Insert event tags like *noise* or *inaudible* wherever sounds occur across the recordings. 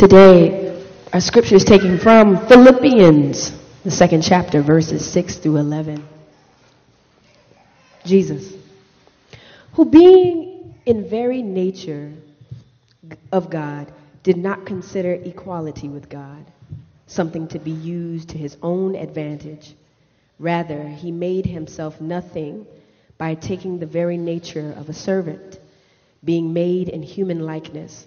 Today, our scripture is taken from Philippians, the second chapter, verses 6 through 11. Jesus, who being in very nature of God, did not consider equality with God something to be used to his own advantage. Rather, he made himself nothing by taking the very nature of a servant, being made in human likeness,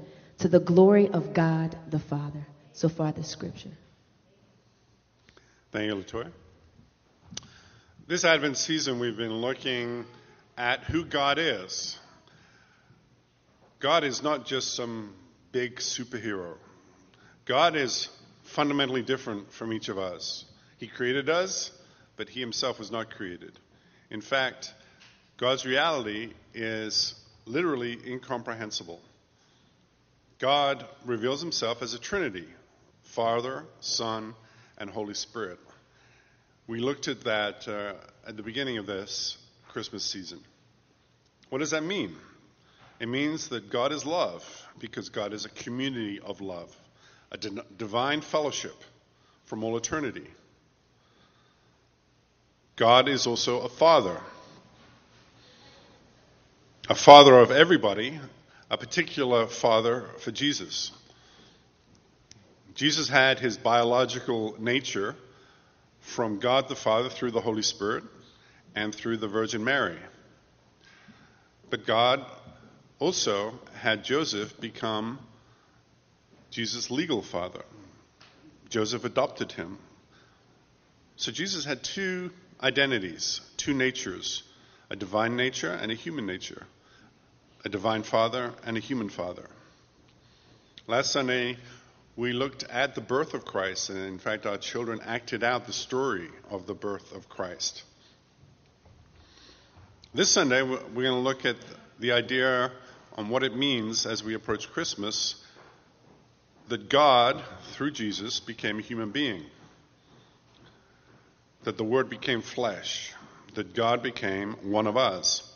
to the glory of God the Father. So far, the scripture. Thank you, Latoya. This Advent season, we've been looking at who God is. God is not just some big superhero. God is fundamentally different from each of us. He created us, but He Himself was not created. In fact, God's reality is literally incomprehensible. God reveals Himself as a Trinity Father, Son, and Holy Spirit. We looked at that uh, at the beginning of this Christmas season. What does that mean? It means that God is love because God is a community of love, a divine fellowship from all eternity. God is also a father, a father of everybody, a particular father for Jesus. Jesus had his biological nature from God the Father through the Holy Spirit and through the Virgin Mary. But God also had Joseph become Jesus' legal father. Joseph adopted him. So Jesus had two identities, two natures a divine nature and a human nature, a divine father and a human father. Last Sunday, we looked at the birth of Christ, and in fact, our children acted out the story of the birth of Christ. This Sunday, we're going to look at the idea on what it means as we approach Christmas that God, through Jesus, became a human being, that the Word became flesh, that God became one of us.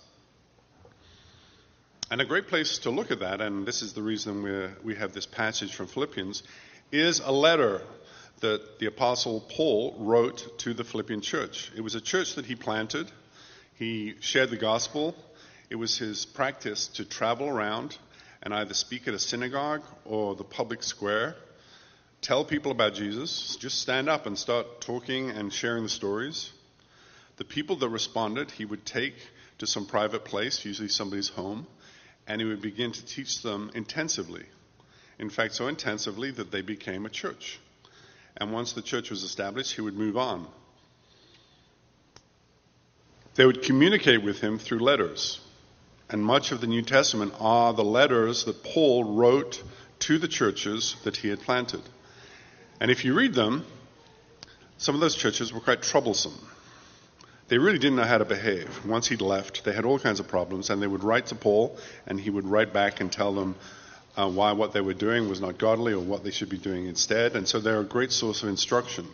And a great place to look at that, and this is the reason we we have this passage from Philippians, is a letter that the Apostle Paul wrote to the Philippian church. It was a church that he planted he shared the gospel. It was his practice to travel around and either speak at a synagogue or the public square, tell people about Jesus, just stand up and start talking and sharing the stories. The people that responded, he would take to some private place, usually somebody's home, and he would begin to teach them intensively. In fact, so intensively that they became a church. And once the church was established, he would move on. They would communicate with him through letters. And much of the New Testament are the letters that Paul wrote to the churches that he had planted. And if you read them, some of those churches were quite troublesome. They really didn't know how to behave. Once he'd left, they had all kinds of problems, and they would write to Paul, and he would write back and tell them uh, why what they were doing was not godly or what they should be doing instead. And so they're a great source of instruction.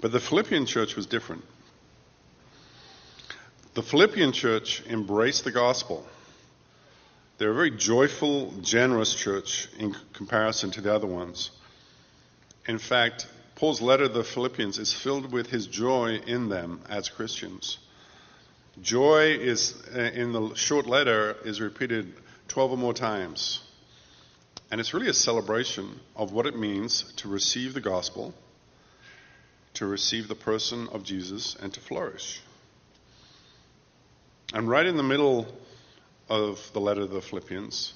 But the Philippian church was different. The Philippian church embraced the gospel. They're a very joyful, generous church in comparison to the other ones. In fact, Paul's letter to the Philippians is filled with his joy in them as Christians. Joy is, uh, in the short letter, is repeated 12 or more times. And it's really a celebration of what it means to receive the gospel, to receive the person of Jesus, and to flourish. And right in the middle of the letter of the Philippians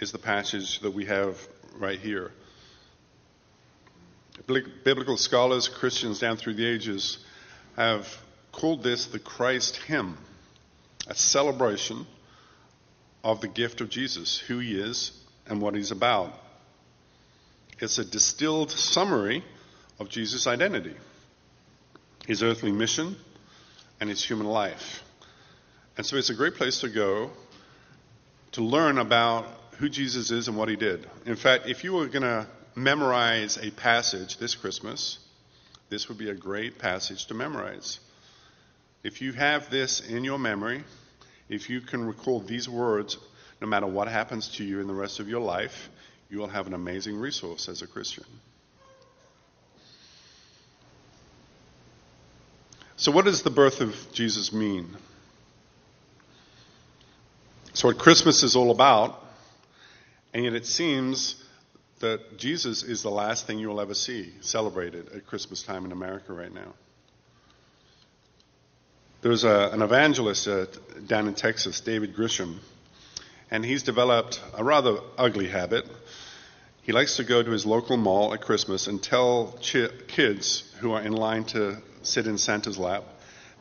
is the passage that we have right here. Biblical scholars, Christians down through the ages, have called this the Christ hymn, a celebration of the gift of Jesus, who he is and what he's about. It's a distilled summary of Jesus' identity, his earthly mission, and his human life. And so it's a great place to go to learn about who Jesus is and what he did. In fact, if you were going to memorize a passage this Christmas, this would be a great passage to memorize. If you have this in your memory, if you can recall these words, no matter what happens to you in the rest of your life, you will have an amazing resource as a Christian. So, what does the birth of Jesus mean? So, what Christmas is all about, and yet it seems that Jesus is the last thing you'll ever see celebrated at Christmas time in America right now. There's a, an evangelist uh, down in Texas, David Grisham, and he's developed a rather ugly habit. He likes to go to his local mall at Christmas and tell chi- kids who are in line to sit in Santa's lap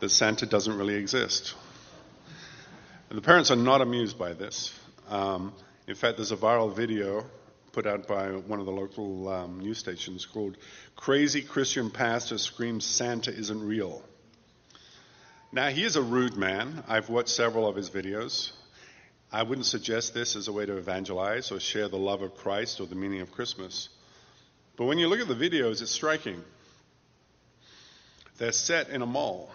that Santa doesn't really exist. And the parents are not amused by this. Um, in fact, there's a viral video put out by one of the local um, news stations called Crazy Christian Pastor Screams Santa Isn't Real. Now, he is a rude man. I've watched several of his videos. I wouldn't suggest this as a way to evangelize or share the love of Christ or the meaning of Christmas. But when you look at the videos, it's striking. They're set in a mall.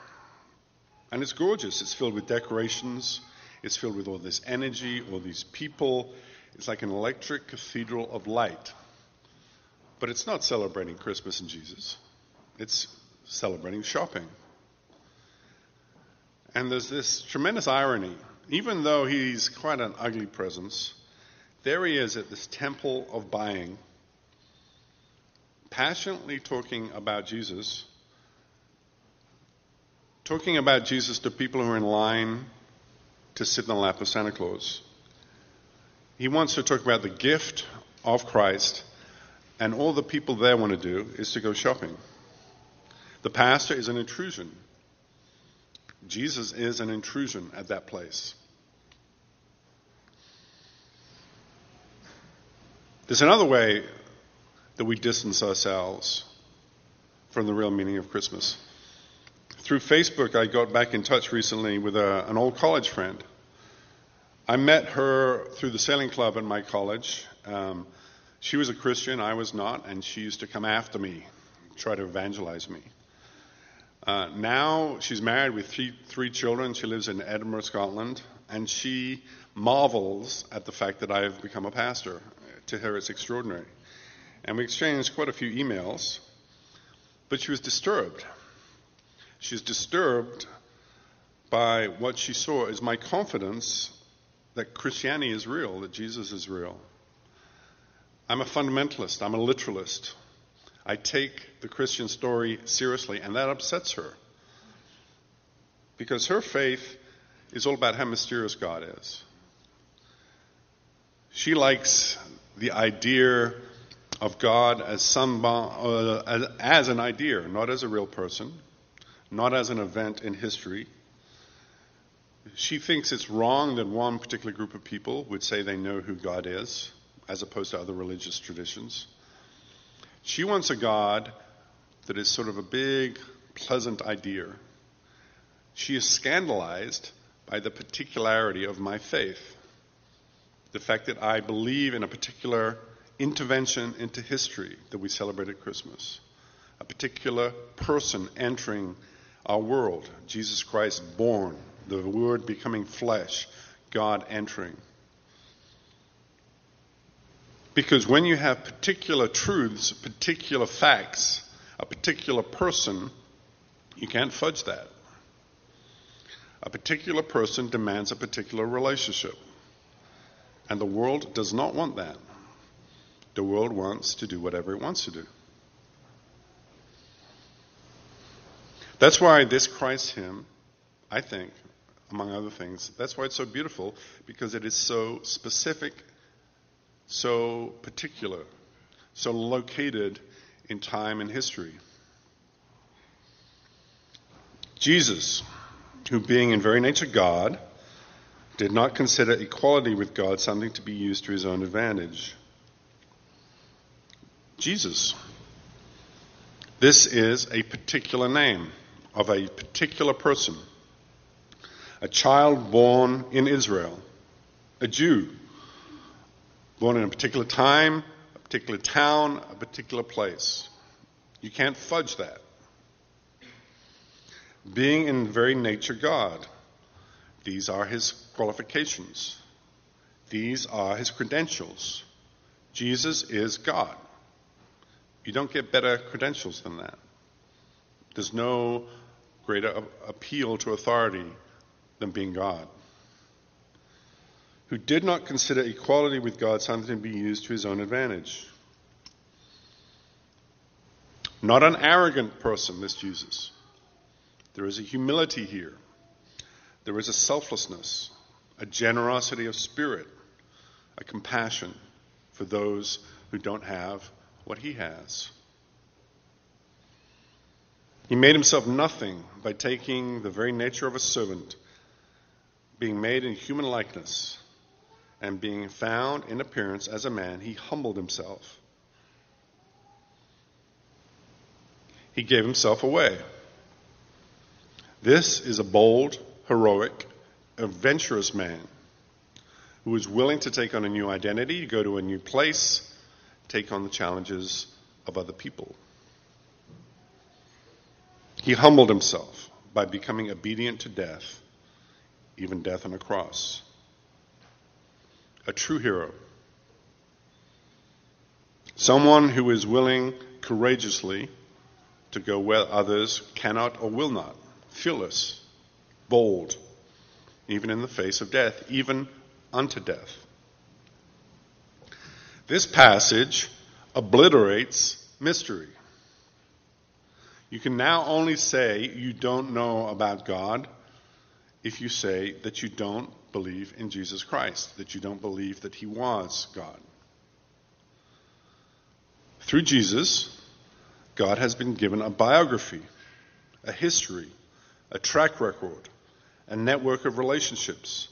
And it's gorgeous. It's filled with decorations. It's filled with all this energy, all these people. It's like an electric cathedral of light. But it's not celebrating Christmas and Jesus, it's celebrating shopping. And there's this tremendous irony. Even though he's quite an ugly presence, there he is at this temple of buying, passionately talking about Jesus, talking about Jesus to people who are in line to sit in the lap of Santa Claus. He wants to talk about the gift of Christ, and all the people there want to do is to go shopping. The pastor is an intrusion. Jesus is an intrusion at that place. There's another way that we distance ourselves from the real meaning of Christmas. Through Facebook, I got back in touch recently with a, an old college friend. I met her through the sailing club in my college. Um, she was a Christian, I was not, and she used to come after me, try to evangelize me. Uh, now she's married with three, three children. She lives in Edinburgh, Scotland, and she marvels at the fact that I've become a pastor. To her, it's extraordinary. And we exchanged quite a few emails, but she was disturbed. She's disturbed by what she saw as my confidence that Christianity is real, that Jesus is real. I'm a fundamentalist, I'm a literalist. I take the Christian story seriously, and that upsets her. Because her faith is all about how mysterious God is. She likes the idea of God as, some, uh, as an idea, not as a real person, not as an event in history. She thinks it's wrong that one particular group of people would say they know who God is, as opposed to other religious traditions. She wants a God that is sort of a big, pleasant idea. She is scandalized by the particularity of my faith. The fact that I believe in a particular intervention into history that we celebrate at Christmas, a particular person entering our world, Jesus Christ born, the Word becoming flesh, God entering. Because when you have particular truths, particular facts, a particular person, you can't fudge that. A particular person demands a particular relationship. And the world does not want that. The world wants to do whatever it wants to do. That's why this Christ hymn, I think, among other things, that's why it's so beautiful, because it is so specific so particular, so located in time and history. Jesus, who being in very nature God, did not consider equality with God something to be used to his own advantage. Jesus. This is a particular name of a particular person, a child born in Israel, a Jew, born in a particular time, a particular town, a particular place. You can't fudge that. Being in very nature God. These are his qualifications. These are his credentials. Jesus is God. You don't get better credentials than that. There's no greater appeal to authority than being God. Who did not consider equality with God something to be used to his own advantage. Not an arrogant person, this Jesus. There is a humility here. There is a selflessness, a generosity of spirit, a compassion for those who don't have what he has. He made himself nothing by taking the very nature of a servant, being made in human likeness, and being found in appearance as a man, he humbled himself. He gave himself away. This is a bold, heroic, adventurous man who is willing to take on a new identity, go to a new place, take on the challenges of other people. He humbled himself by becoming obedient to death, even death on a cross. A true hero. Someone who is willing courageously to go where others cannot or will not. Fearless, bold, even in the face of death, even unto death. This passage obliterates mystery. You can now only say you don't know about God if you say that you don't believe in Jesus Christ, that you don't believe that he was God. Through Jesus, God has been given a biography, a history, a track record, a network of relationships,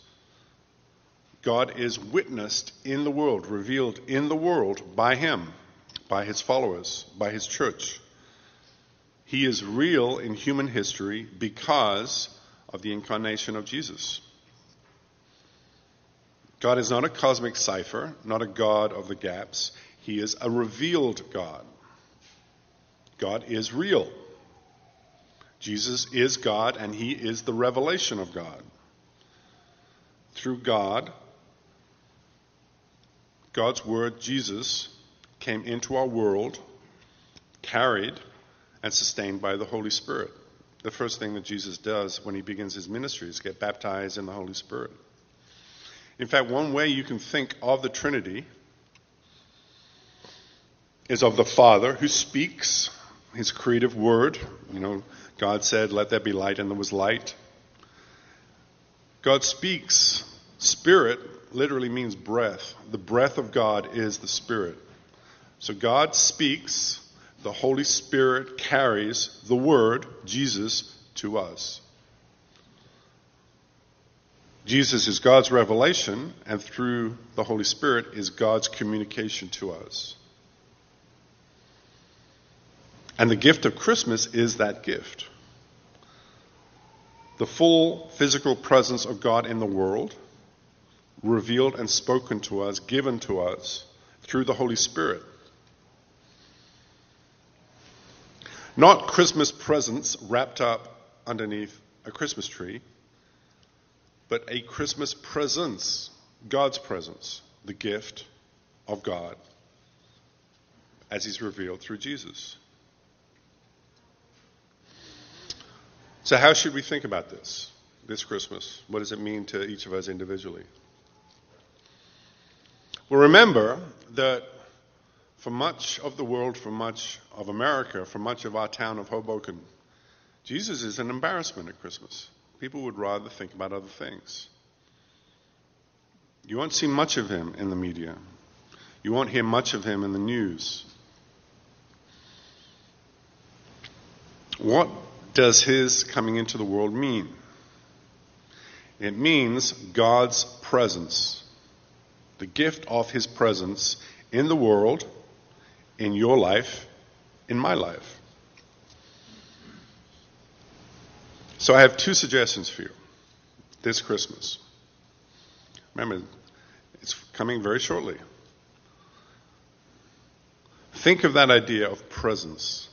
God is witnessed in the world, revealed in the world by Him, by His followers, by His church. He is real in human history because of the incarnation of Jesus. God is not a cosmic cipher, not a God of the gaps. He is a revealed God. God is real. Jesus is God, and He is the revelation of God. Through God, God's Word, Jesus, came into our world, carried and sustained by the Holy Spirit. The first thing that Jesus does when he begins his ministry is get baptized in the Holy Spirit. In fact, one way you can think of the Trinity is of the Father who speaks his creative word. You know, God said, Let there be light, and there was light. God speaks Spirit literally means breath. The breath of God is the Spirit. So God speaks, the Holy Spirit carries the Word, Jesus, to us. Jesus is God's revelation, and through the Holy Spirit is God's communication to us. And the gift of Christmas is that gift. The full physical presence of God in the world revealed and spoken to us, given to us through the Holy Spirit. Not Christmas presents wrapped up underneath a Christmas tree, but a Christmas presence, God's presence, the gift of God as He's revealed through Jesus. So, how should we think about this this Christmas? What does it mean to each of us individually? Well, remember that for much of the world, for much of America, for much of our town of Hoboken, Jesus is an embarrassment at Christmas. People would rather think about other things. You won't see much of him in the media. You won't hear much of him in the news. What does his coming into the world mean? It means God's presence the gift of his presence in the world, in your life, in my life. So I have two suggestions for you this Christmas. Remember, it's coming very shortly. Think of that idea of presence,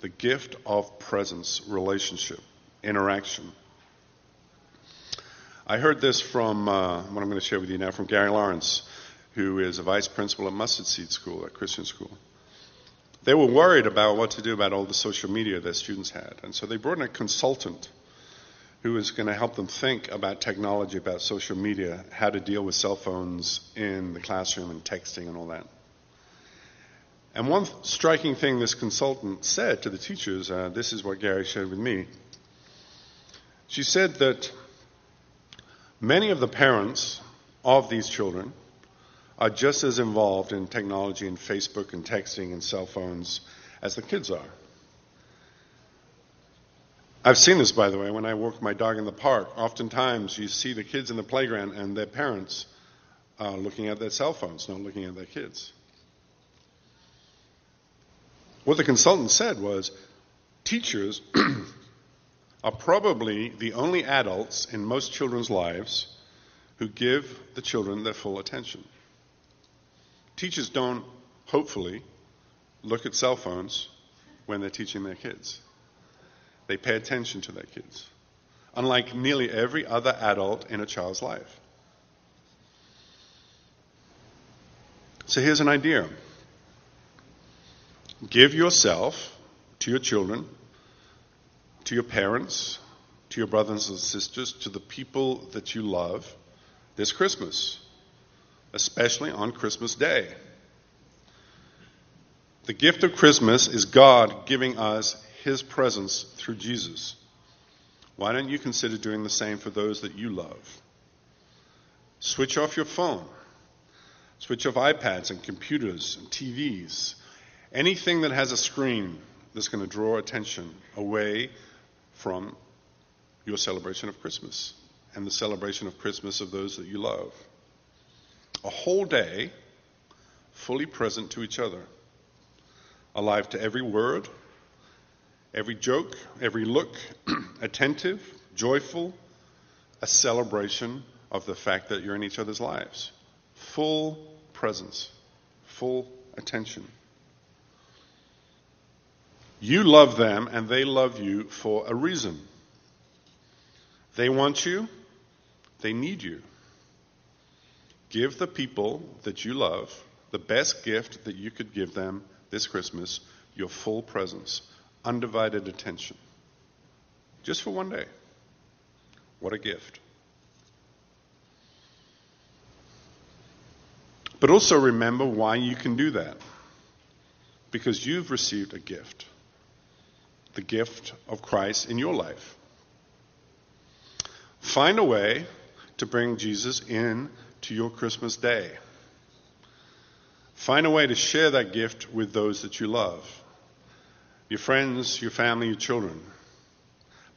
the gift of presence, relationship, interaction. I heard this from uh, what I'm going to share with you now from Gary Lawrence, who is a vice principal at Mustard Seed School, at Christian School. They were worried about what to do about all the social media their students had, and so they brought in a consultant who was going to help them think about technology, about social media, how to deal with cell phones in the classroom and texting and all that. And one striking thing this consultant said to the teachers, uh, this is what Gary shared with me. She said that many of the parents of these children are just as involved in technology and Facebook and texting and cell phones as the kids are. I've seen this, by the way, when I walk my dog in the park. Oftentimes, you see the kids in the playground and their parents uh, looking at their cell phones, not looking at their kids. What the consultant said was teachers *clears throat* are probably the only adults in most children's lives who give the children their full attention. Teachers don't, hopefully, look at cell phones when they're teaching their kids. They pay attention to their kids, unlike nearly every other adult in a child's life. So here's an idea give yourself to your children, to your parents, to your brothers and sisters, to the people that you love this Christmas, especially on Christmas Day. The gift of Christmas is God giving us his presence through Jesus. Why don't you consider doing the same for those that you love? Switch off your phone. Switch off iPads and computers and TVs. Anything that has a screen that's going to draw attention away from your celebration of Christmas and the celebration of Christmas of those that you love. A whole day fully present to each other, alive to every word, Every joke, every look, *clears throat* attentive, joyful, a celebration of the fact that you're in each other's lives. Full presence, full attention. You love them and they love you for a reason. They want you, they need you. Give the people that you love the best gift that you could give them this Christmas your full presence undivided attention. Just for one day. What a gift. But also remember why you can do that. Because you've received a gift the gift of Christ in your life. Find a way to bring Jesus in to your Christmas day. Find a way to share that gift with those that you love your friends, your family, your children.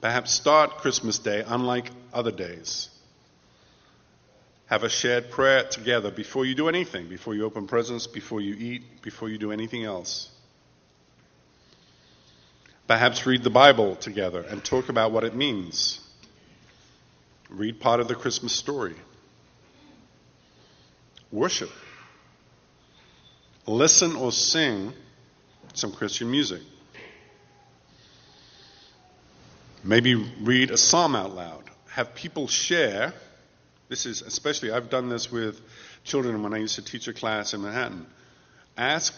Perhaps start Christmas Day unlike other days. Have a shared prayer together before you do anything, before you open presents, before you eat, before you do anything else. Perhaps read the Bible together and talk about what it means. Read part of the Christmas story. Worship. Listen or sing some Christian music. Maybe read a psalm out loud. Have people share. This is especially, I've done this with children when I used to teach a class in Manhattan. Ask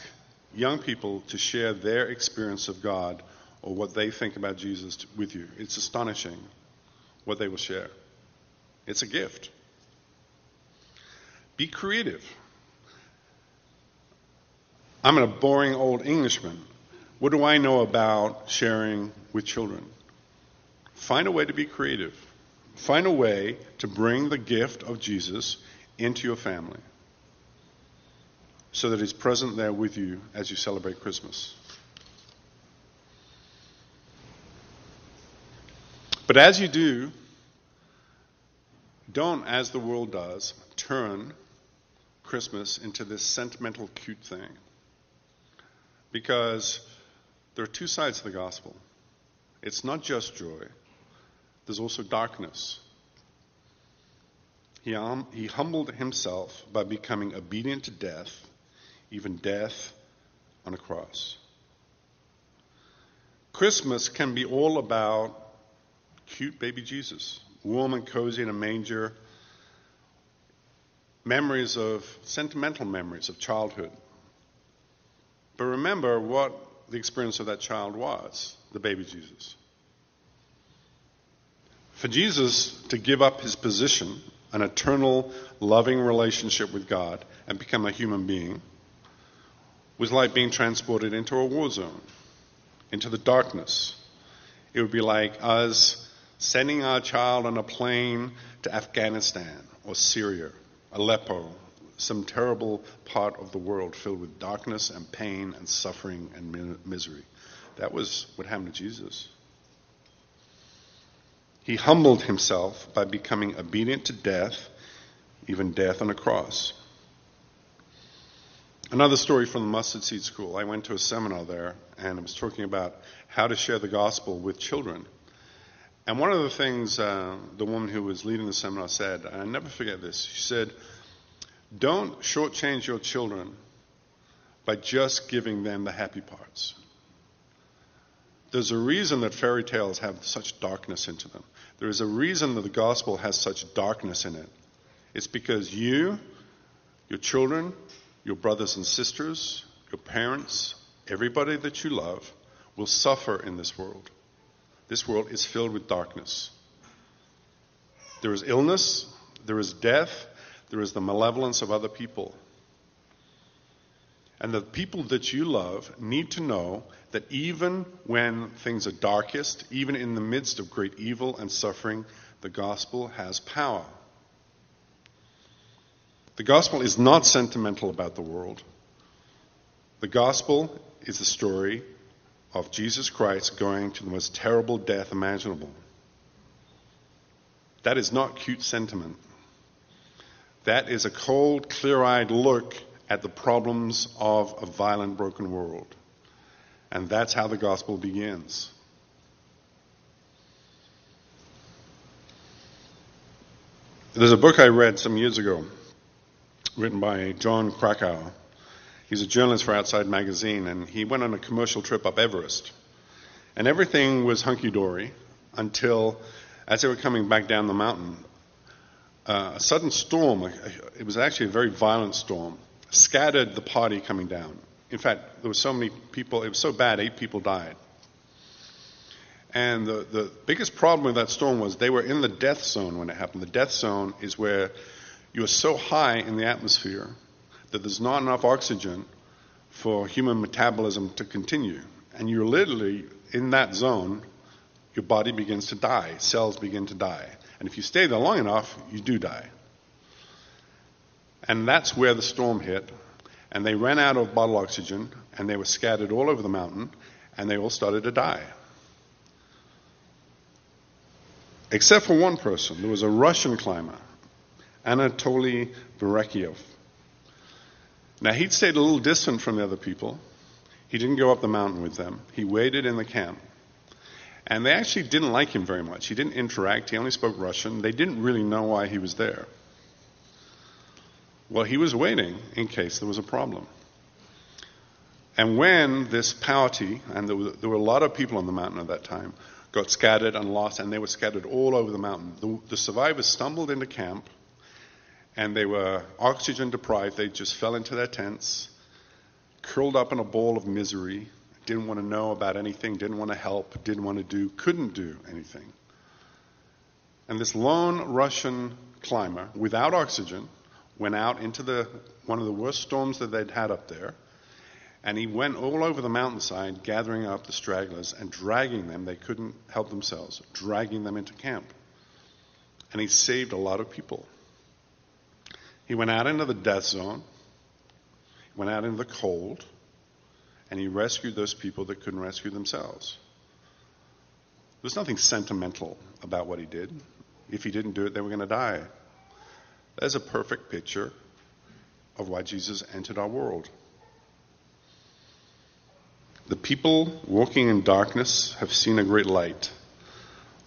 young people to share their experience of God or what they think about Jesus with you. It's astonishing what they will share. It's a gift. Be creative. I'm a boring old Englishman. What do I know about sharing with children? Find a way to be creative. Find a way to bring the gift of Jesus into your family so that he's present there with you as you celebrate Christmas. But as you do, don't, as the world does, turn Christmas into this sentimental, cute thing. because there are two sides to the gospel. It's not just joy, there's also darkness. He, he humbled himself by becoming obedient to death, even death on a cross. Christmas can be all about cute baby Jesus, warm and cozy in a manger, memories of sentimental memories of childhood. But remember what the experience of that child was the baby Jesus. For Jesus to give up his position, an eternal, loving relationship with God, and become a human being was like being transported into a war zone into the darkness. It would be like us sending our child on a plane to Afghanistan or Syria, Aleppo, some terrible part of the world filled with darkness and pain and suffering and misery. That was what happened to Jesus. He humbled himself by becoming obedient to death, even death on a cross. Another story from the Mustard Seed School. I went to a seminar there and I was talking about how to share the gospel with children. And one of the things uh, the woman who was leading the seminar said, and I never forget this, she said, Don't shortchange your children by just giving them the happy parts. There's a reason that fairy tales have such darkness into them. There is a reason that the gospel has such darkness in it. It's because you, your children, your brothers and sisters, your parents, everybody that you love will suffer in this world. This world is filled with darkness. There is illness, there is death, there is the malevolence of other people. And the people that you love need to know that even when things are darkest, even in the midst of great evil and suffering, the gospel has power. The gospel is not sentimental about the world. The gospel is the story of Jesus Christ going to the most terrible death imaginable. That is not cute sentiment. That is a cold, clear eyed look at the problems of a violent, broken world. And that's how the gospel begins. There's a book I read some years ago written by Jon Krakauer. He's a journalist for Outside Magazine, and he went on a commercial trip up Everest. And everything was hunky dory until, as they were coming back down the mountain, uh, a sudden storm, it was actually a very violent storm, scattered the party coming down. In fact, there were so many people, it was so bad, eight people died. And the, the biggest problem with that storm was they were in the death zone when it happened. The death zone is where you are so high in the atmosphere that there's not enough oxygen for human metabolism to continue. And you're literally in that zone, your body begins to die, cells begin to die. And if you stay there long enough, you do die. And that's where the storm hit. And they ran out of bottled oxygen, and they were scattered all over the mountain, and they all started to die. Except for one person. There was a Russian climber Anatoly Verechiev. Now, he'd stayed a little distant from the other people. He didn't go up the mountain with them. He waited in the camp. And they actually didn't like him very much. He didn't interact, he only spoke Russian. They didn't really know why he was there. Well, he was waiting in case there was a problem. And when this party, and there were, there were, a lot of people on the mountain at that time, got scattered and lost, and they were scattered all over the mountain, the, the survivors stumbled into camp and they were oxygen deprived. They just fell into their tents, curled up in a ball of misery, didn't want to know about anything, didn't want to help, didn't want to do, couldn't do anything. And this lone Russian climber, without oxygen, went out into the, one of the worst storms that they'd had up there. And he went all over the mountainside, gathering up the stragglers and dragging them, they couldn't help themselves, dragging them into camp. And he saved a lot of people. He went out into the death zone, went out into the cold, and he rescued those people that couldn't rescue themselves. There's nothing sentimental about what he did. If he didn't do it, they were going to die. That's a perfect picture of why Jesus entered our world. The people walking in darkness have seen a great light.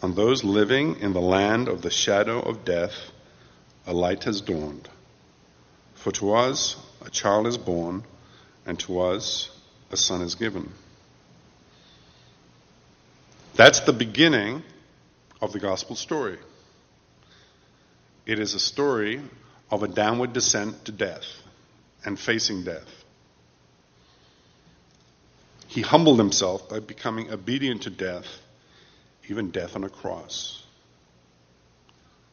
On those living in the land of the shadow of death, a light has dawned. For to us a child is born, and to us a son is given. That's the beginning of the gospel story. It is a story of a downward descent to death and facing death. He humbled himself by becoming obedient to death, even death on a cross.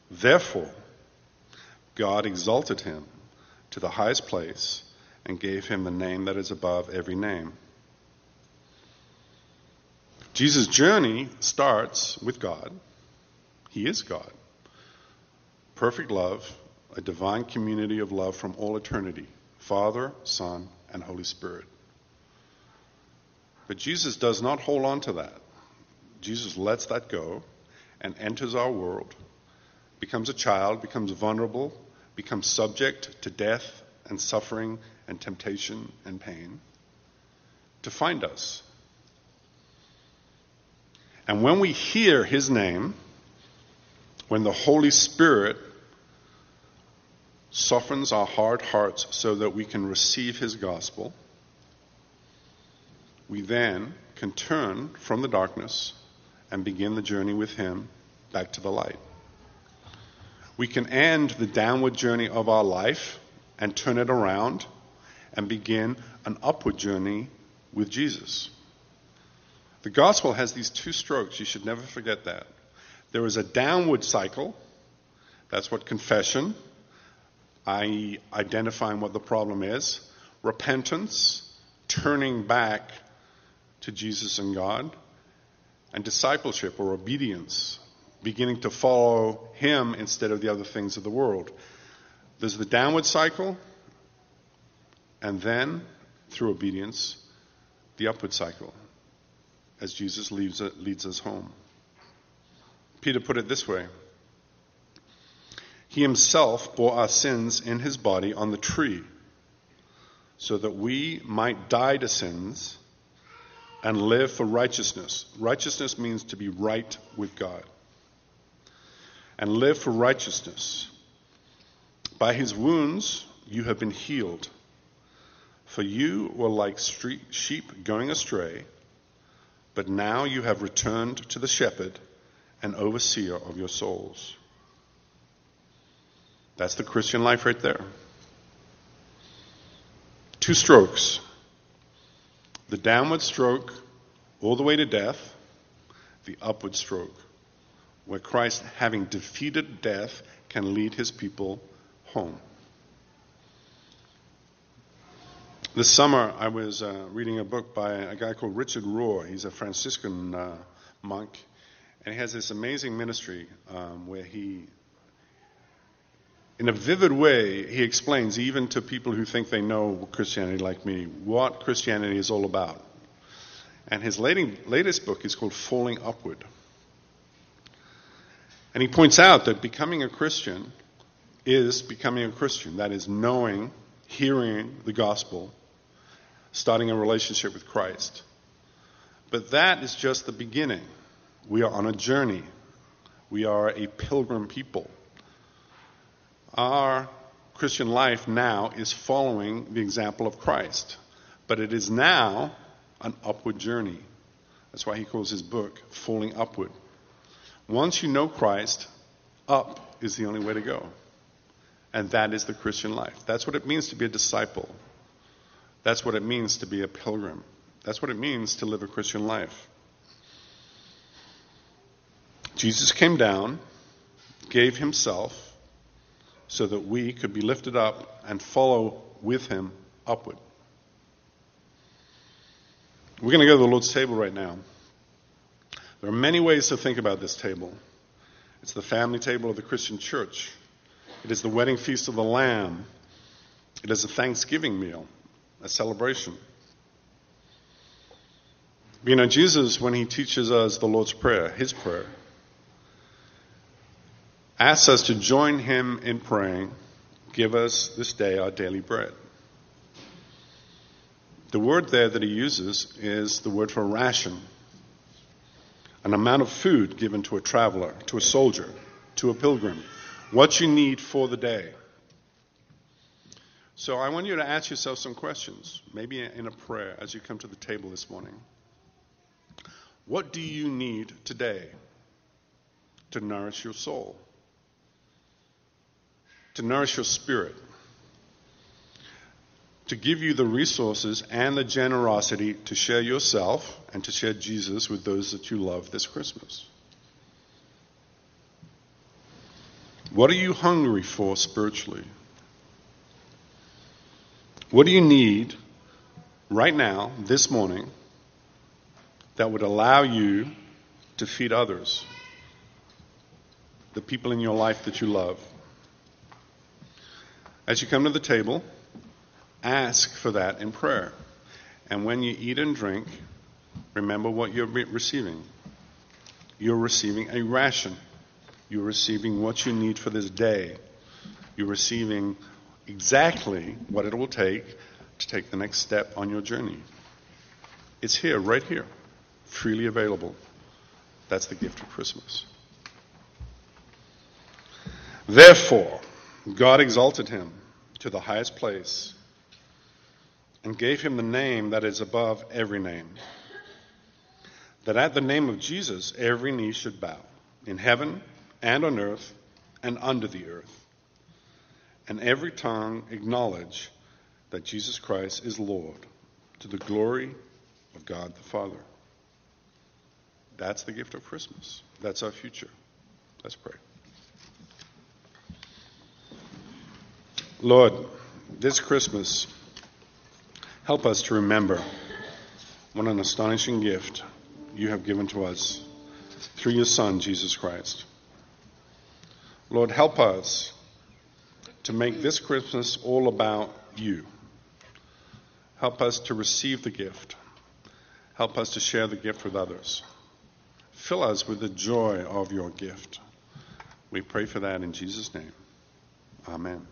Therefore, God exalted him to the highest place and gave him the name that is above every name. Jesus' journey starts with God. He is God. Perfect love, a divine community of love from all eternity Father, Son, and Holy Spirit. But Jesus does not hold on to that. Jesus lets that go and enters our world, becomes a child, becomes vulnerable, becomes subject to death and suffering and temptation and pain to find us. And when we hear his name, when the Holy Spirit softens our hard hearts so that we can receive his gospel, we then can turn from the darkness and begin the journey with him back to the light. We can end the downward journey of our life and turn it around and begin an upward journey with Jesus. The gospel has these two strokes. You should never forget that. There is a downward cycle. That's what confession, i.e., identifying what the problem is, repentance, turning back to Jesus and God, and discipleship or obedience, beginning to follow Him instead of the other things of the world. There's the downward cycle, and then, through obedience, the upward cycle as Jesus leads, leads us home. Peter put it this way He himself bore our sins in his body on the tree so that we might die to sins and live for righteousness. Righteousness means to be right with God. And live for righteousness. By his wounds you have been healed. For you were like sheep going astray, but now you have returned to the shepherd and overseer of your souls. That's the Christian life right there. Two strokes the downward stroke all the way to death, the upward stroke, where Christ, having defeated death, can lead his people home. This summer, I was uh, reading a book by a guy called Richard Rohr. He's a Franciscan uh, monk, and he has this amazing ministry um, where he, in a vivid way, he explains, even to people who think they know Christianity like me, what Christianity is all about. And his latest book is called Falling Upward. And he points out that becoming a Christian is becoming a Christian. That is, knowing, hearing the gospel, starting a relationship with Christ. But that is just the beginning. We are on a journey. We are a pilgrim people. Our Christian life now is following the example of Christ. But it is now an upward journey. That's why he calls his book Falling Upward. Once you know Christ, up is the only way to go. And that is the Christian life. That's what it means to be a disciple. That's what it means to be a pilgrim. That's what it means to live a Christian life. Jesus came down, gave himself, so that we could be lifted up and follow with him upward. We're going to go to the Lord's table right now. There are many ways to think about this table. It's the family table of the Christian church. It is the wedding feast of the Lamb. It is a Thanksgiving meal, a celebration. You know, Jesus, when he teaches us the Lord's Prayer, his prayer, asks us to join him in praying, Give us this day our daily bread. The word there that he uses is the word for ration an amount of food given to a traveler, to a soldier, to a pilgrim, what you need for the day. So I want you to ask yourself some questions, maybe in a prayer as you come to the table this morning. What do you need today to nourish your soul? To nourish your spirit? To give you the resources and the generosity to share yourself and to share Jesus with those that you love this Christmas. What are you hungry for spiritually? What do you need right now, this morning, that would allow you to feed others? The people in your life that you love. As you come to the table, Ask for that in prayer. And when you eat and drink, remember what you're receiving. You're receiving a ration. You're receiving what you need for this day. You're receiving exactly what it will take to take the next step on your journey. It's here, right here, freely available. That's the gift of Christmas. Therefore, God exalted him to the highest place and gave him the name that is above every name. That at the name of Jesus every knee should bow, in heaven and on earth and under the earth, and every tongue acknowledge that Jesus Christ is Lord to the glory of God the Father. That's the gift of Christmas. That's our future. Let's pray. Lord, this Christmas, Help us to remember what an astonishing gift you have given to us through your Son, Jesus Christ. Lord, help us to make this Christmas all about you. Help us to receive the gift. Help us to share the gift with others. Fill us with the joy of your gift. We pray for that in Jesus' name. Amen.